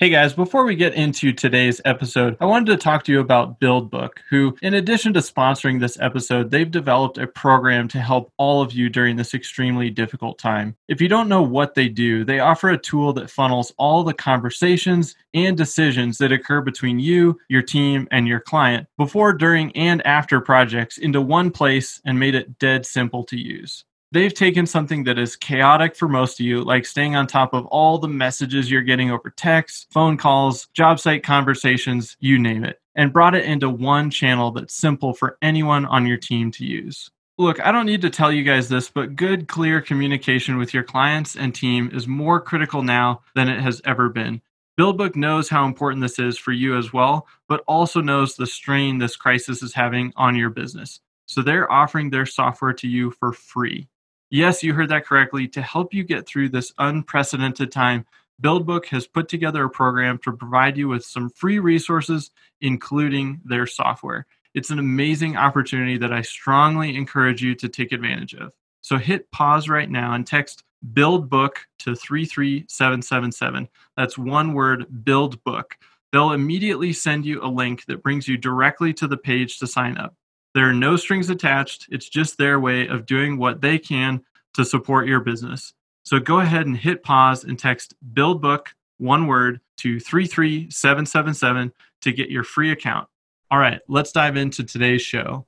Hey guys, before we get into today's episode, I wanted to talk to you about BuildBook, who, in addition to sponsoring this episode, they've developed a program to help all of you during this extremely difficult time. If you don't know what they do, they offer a tool that funnels all the conversations and decisions that occur between you, your team, and your client before, during, and after projects into one place and made it dead simple to use they've taken something that is chaotic for most of you, like staying on top of all the messages you're getting over text, phone calls, job site conversations, you name it, and brought it into one channel that's simple for anyone on your team to use. Look, I don't need to tell you guys this, but good, clear communication with your clients and team is more critical now than it has ever been. BuildBook knows how important this is for you as well, but also knows the strain this crisis is having on your business. So they're offering their software to you for free. Yes, you heard that correctly. To help you get through this unprecedented time, BuildBook has put together a program to provide you with some free resources, including their software. It's an amazing opportunity that I strongly encourage you to take advantage of. So hit pause right now and text BuildBook to 33777. That's one word, BuildBook. They'll immediately send you a link that brings you directly to the page to sign up. There are no strings attached. It's just their way of doing what they can to support your business. So go ahead and hit pause and text BuildBook, one word, to 33777 to get your free account. All right, let's dive into today's show.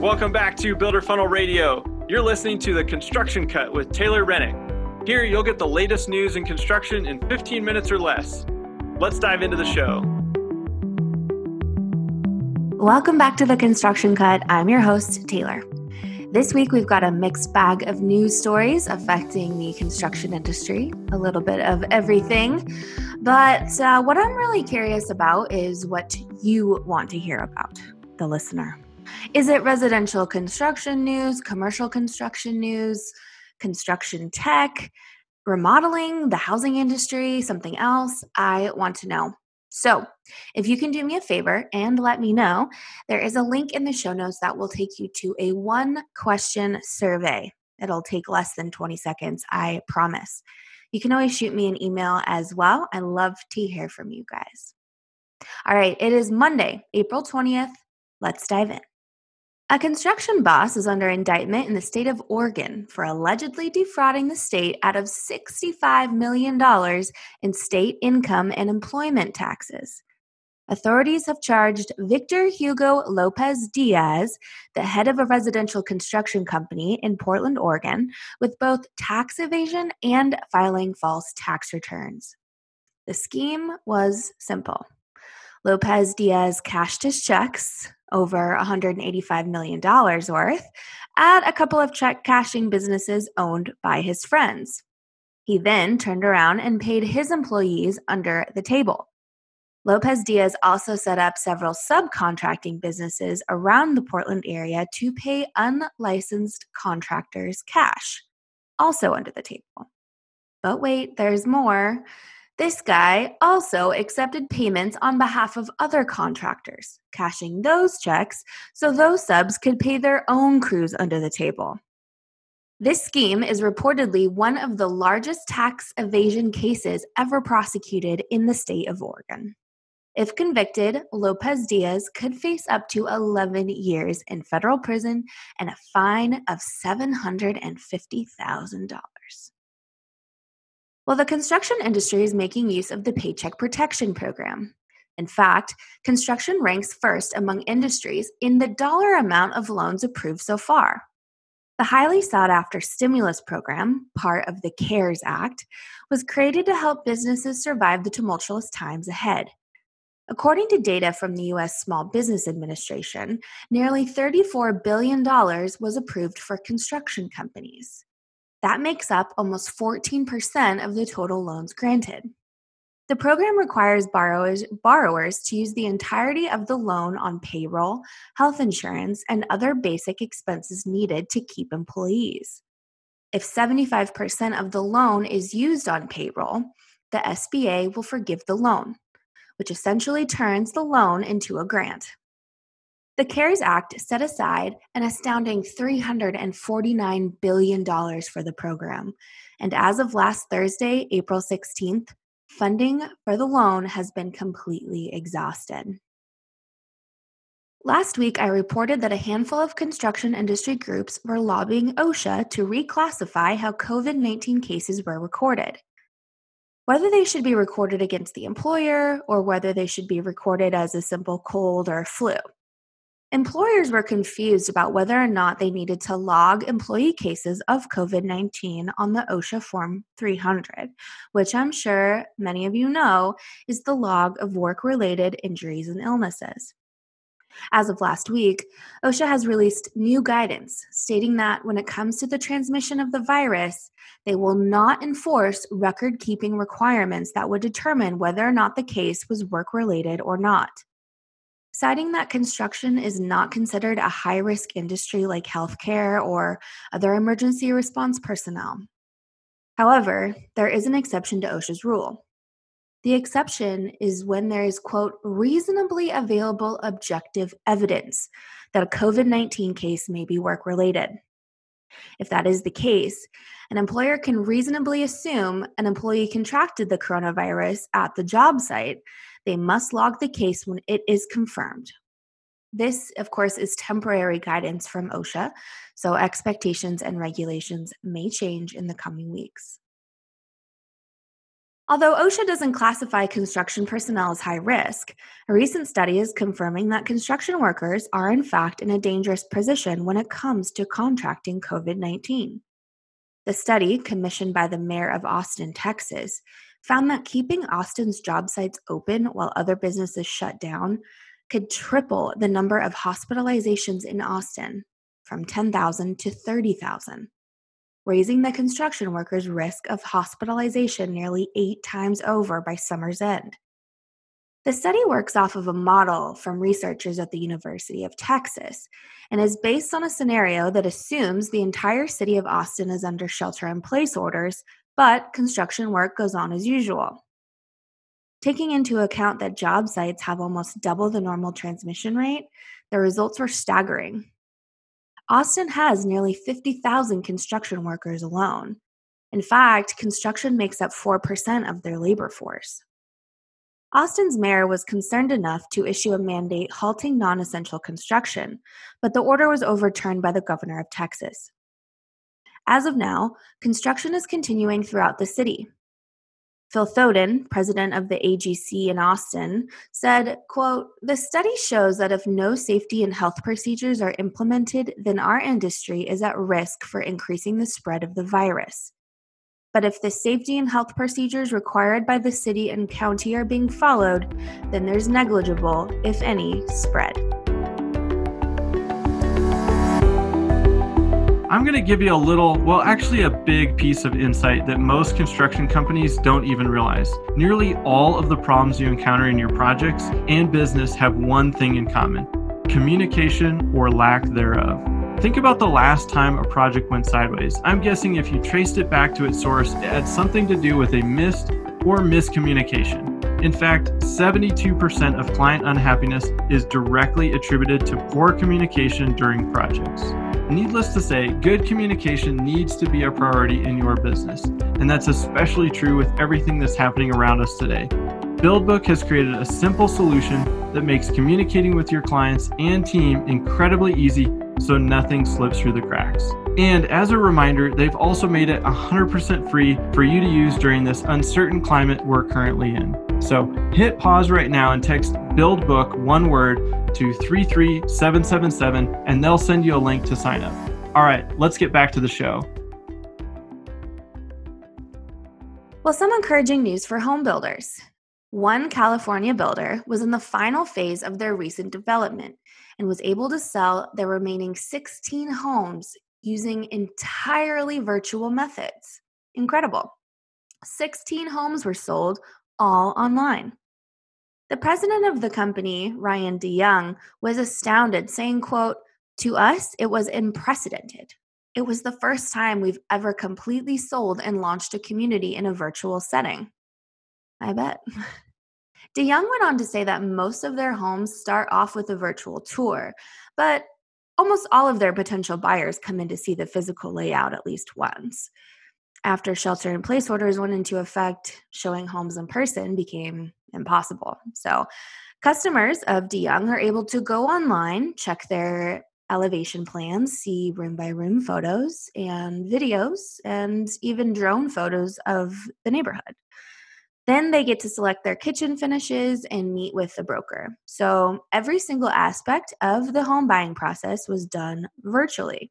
Welcome back to Builder Funnel Radio. You're listening to the Construction Cut with Taylor Rennick. Here, you'll get the latest news in construction in 15 minutes or less. Let's dive into the show. Welcome back to the Construction Cut. I'm your host, Taylor. This week, we've got a mixed bag of news stories affecting the construction industry, a little bit of everything. But uh, what I'm really curious about is what you want to hear about, the listener. Is it residential construction news, commercial construction news, construction tech, remodeling, the housing industry, something else? I want to know. So, if you can do me a favor and let me know, there is a link in the show notes that will take you to a one question survey. It'll take less than 20 seconds, I promise. You can always shoot me an email as well. I love to hear from you guys. All right, it is Monday, April 20th. Let's dive in. A construction boss is under indictment in the state of Oregon for allegedly defrauding the state out of $65 million in state income and employment taxes. Authorities have charged Victor Hugo Lopez Diaz, the head of a residential construction company in Portland, Oregon, with both tax evasion and filing false tax returns. The scheme was simple. Lopez Diaz cashed his checks, over $185 million worth, at a couple of check cashing businesses owned by his friends. He then turned around and paid his employees under the table. Lopez Diaz also set up several subcontracting businesses around the Portland area to pay unlicensed contractors cash, also under the table. But wait, there's more. This guy also accepted payments on behalf of other contractors, cashing those checks so those subs could pay their own crews under the table. This scheme is reportedly one of the largest tax evasion cases ever prosecuted in the state of Oregon. If convicted, Lopez Diaz could face up to 11 years in federal prison and a fine of $750,000. Well, the construction industry is making use of the Paycheck Protection Program. In fact, construction ranks first among industries in the dollar amount of loans approved so far. The highly sought after stimulus program, part of the CARES Act, was created to help businesses survive the tumultuous times ahead. According to data from the U.S. Small Business Administration, nearly $34 billion was approved for construction companies. That makes up almost 14% of the total loans granted. The program requires borrowers, borrowers to use the entirety of the loan on payroll, health insurance, and other basic expenses needed to keep employees. If 75% of the loan is used on payroll, the SBA will forgive the loan. which essentially turns the loan into a grant. The CARES Act set aside an astounding $349 billion for the program. And as of last Thursday, April 16th, funding for the loan has been completely exhausted. Last week, I reported that a handful of construction industry groups were lobbying OSHA to reclassify how COVID 19 cases were recorded. Whether they should be recorded against the employer or whether they should be recorded as a simple cold or flu. Employers were confused about whether or not they needed to log employee cases of COVID 19 on the OSHA Form 300, which I'm sure many of you know is the log of work related injuries and illnesses. As of last week, OSHA has released new guidance stating that when it comes to the transmission of the virus, they will not enforce record keeping requirements that would determine whether or not the case was work related or not citing that construction is not considered a high risk industry like healthcare or other emergency response personnel. However, there is an exception to OSHA's rule. The exception is when there is, quote, reasonably available objective evidence that a COVID 19 case may be work related. If that is the case, an employer can reasonably assume an employee contracted the coronavirus at the job site they must log the case when it is confirmed. This, of course, is temporary guidance from OSHA, so expectations and regulations may change in the coming weeks. Although OSHA doesn't classify construction personnel as high risk, a recent study is confirming that construction workers are in fact in a dangerous position when it comes to contracting COVID 19. The study, commissioned by the mayor of Austin, Texas, found that keeping Austin's job sites open while other businesses shut down could triple the number of hospitalizations in Austin from 10,000 to 30,000, raising the construction workers' risk of hospitalization nearly eight times over by summer's end. The study works off of a model from researchers at the University of Texas and is based on a scenario that assumes the entire city of Austin is under shelter in place orders but construction work goes on as usual. Taking into account that job sites have almost double the normal transmission rate, the results were staggering. Austin has nearly 50,000 construction workers alone. In fact, construction makes up 4% of their labor force. Austin's mayor was concerned enough to issue a mandate halting non essential construction, but the order was overturned by the governor of Texas. As of now, construction is continuing throughout the city. Phil Thoden, president of the AGC in Austin, said, quote, "The study shows that if no safety and health procedures are implemented, then our industry is at risk for increasing the spread of the virus. But if the safety and health procedures required by the city and county are being followed, then there's negligible, if any, spread." I'm going to give you a little, well, actually, a big piece of insight that most construction companies don't even realize. Nearly all of the problems you encounter in your projects and business have one thing in common communication or lack thereof. Think about the last time a project went sideways. I'm guessing if you traced it back to its source, it had something to do with a missed or miscommunication. In fact, 72% of client unhappiness is directly attributed to poor communication during projects. Needless to say, good communication needs to be a priority in your business, and that's especially true with everything that's happening around us today. BuildBook has created a simple solution that makes communicating with your clients and team incredibly easy so nothing slips through the cracks. And as a reminder, they've also made it 100% free for you to use during this uncertain climate we're currently in. So hit pause right now and text BuildBook one word to 33777 and they'll send you a link to sign up. All right, let's get back to the show. Well, some encouraging news for home builders. One California builder was in the final phase of their recent development and was able to sell their remaining 16 homes using entirely virtual methods. Incredible. 16 homes were sold all online. The president of the company, Ryan DeYoung, was astounded, saying, quote, To us, it was unprecedented. It was the first time we've ever completely sold and launched a community in a virtual setting. I bet. DeYoung went on to say that most of their homes start off with a virtual tour, but almost all of their potential buyers come in to see the physical layout at least once. After shelter in place orders went into effect, showing homes in person became impossible. So, customers of DeYoung are able to go online, check their elevation plans, see room by room photos and videos, and even drone photos of the neighborhood. Then they get to select their kitchen finishes and meet with the broker. So every single aspect of the home buying process was done virtually.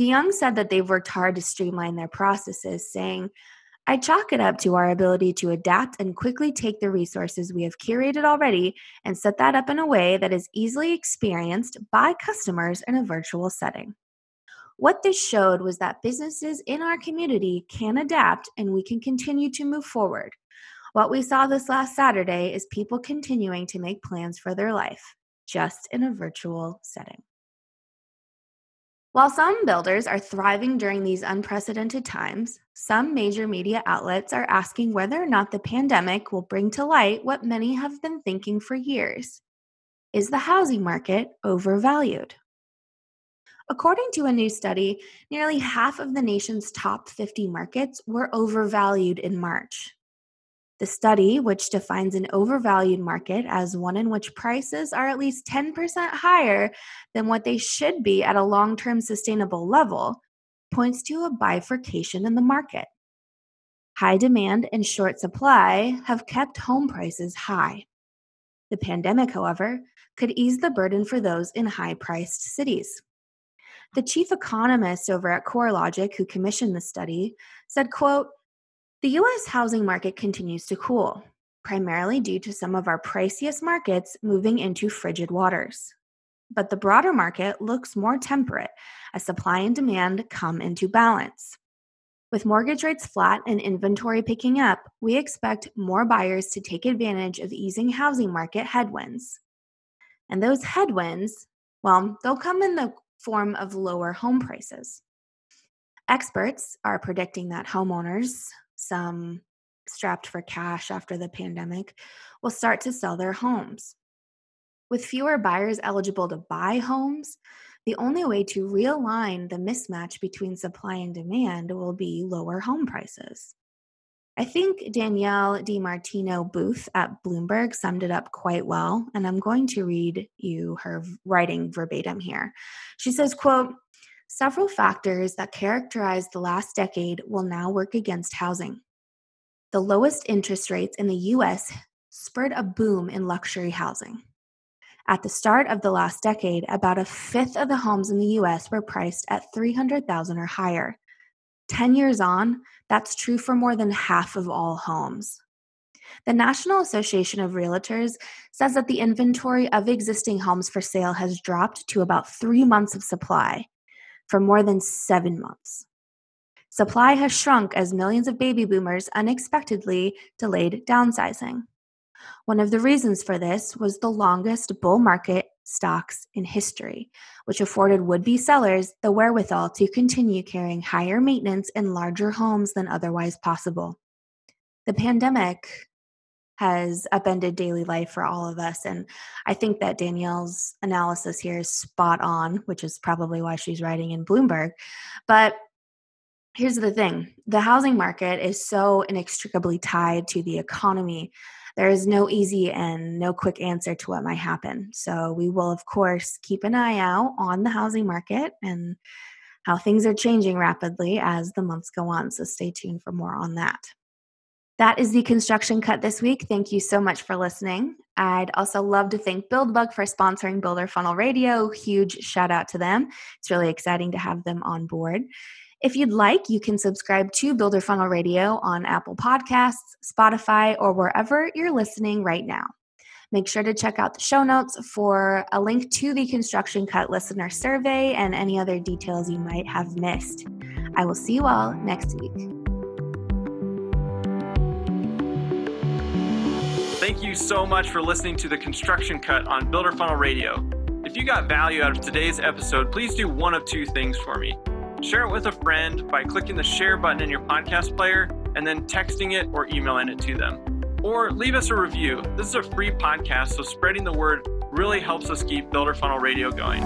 DeYoung said that they've worked hard to streamline their processes, saying, I chalk it up to our ability to adapt and quickly take the resources we have curated already and set that up in a way that is easily experienced by customers in a virtual setting. What this showed was that businesses in our community can adapt and we can continue to move forward. What we saw this last Saturday is people continuing to make plans for their life, just in a virtual setting. While some builders are thriving during these unprecedented times, some major media outlets are asking whether or not the pandemic will bring to light what many have been thinking for years. Is the housing market overvalued? According to a new study, nearly half of the nation's top 50 markets were overvalued in March. The study, which defines an overvalued market as one in which prices are at least 10% higher than what they should be at a long term sustainable level, points to a bifurcation in the market. High demand and short supply have kept home prices high. The pandemic, however, could ease the burden for those in high priced cities. The chief economist over at CoreLogic, who commissioned the study, said, quote, the US housing market continues to cool, primarily due to some of our priciest markets moving into frigid waters. But the broader market looks more temperate as supply and demand come into balance. With mortgage rates flat and inventory picking up, we expect more buyers to take advantage of easing housing market headwinds. And those headwinds, well, they'll come in the form of lower home prices. Experts are predicting that homeowners some strapped for cash after the pandemic will start to sell their homes. With fewer buyers eligible to buy homes, the only way to realign the mismatch between supply and demand will be lower home prices. I think Danielle DiMartino Booth at Bloomberg summed it up quite well, and I'm going to read you her writing verbatim here. She says, quote, Several factors that characterized the last decade will now work against housing. The lowest interest rates in the US spurred a boom in luxury housing. At the start of the last decade, about a fifth of the homes in the US were priced at 300,000 or higher. 10 years on, that's true for more than half of all homes. The National Association of Realtors says that the inventory of existing homes for sale has dropped to about three months of supply, for more than seven months. Supply has shrunk as millions of baby boomers unexpectedly delayed downsizing. One of the reasons for this was the longest bull market stocks in history, which afforded would be sellers the wherewithal to continue carrying higher maintenance and larger homes than otherwise possible. The pandemic has upended daily life for all of us. And I think that Danielle's analysis here is spot on, which is probably why she's writing in Bloomberg. But here's the thing the housing market is so inextricably tied to the economy. There is no easy and no quick answer to what might happen. So, we will, of course, keep an eye out on the housing market and how things are changing rapidly as the months go on. So, stay tuned for more on that. That is the construction cut this week. Thank you so much for listening. I'd also love to thank BuildBook for sponsoring Builder Funnel Radio. Huge shout out to them. It's really exciting to have them on board. If you'd like, you can subscribe to Builder Funnel Radio on Apple Podcasts, Spotify, or wherever you're listening right now. Make sure to check out the show notes for a link to the Construction Cut listener survey and any other details you might have missed. I will see you all next week. Thank you so much for listening to the Construction Cut on Builder Funnel Radio. If you got value out of today's episode, please do one of two things for me. Share it with a friend by clicking the share button in your podcast player and then texting it or emailing it to them. or leave us a review. This is a free podcast, so spreading the word really helps us keep Builder Funnel Radio going.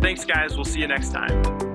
Thanks, guys. We'll see you next time.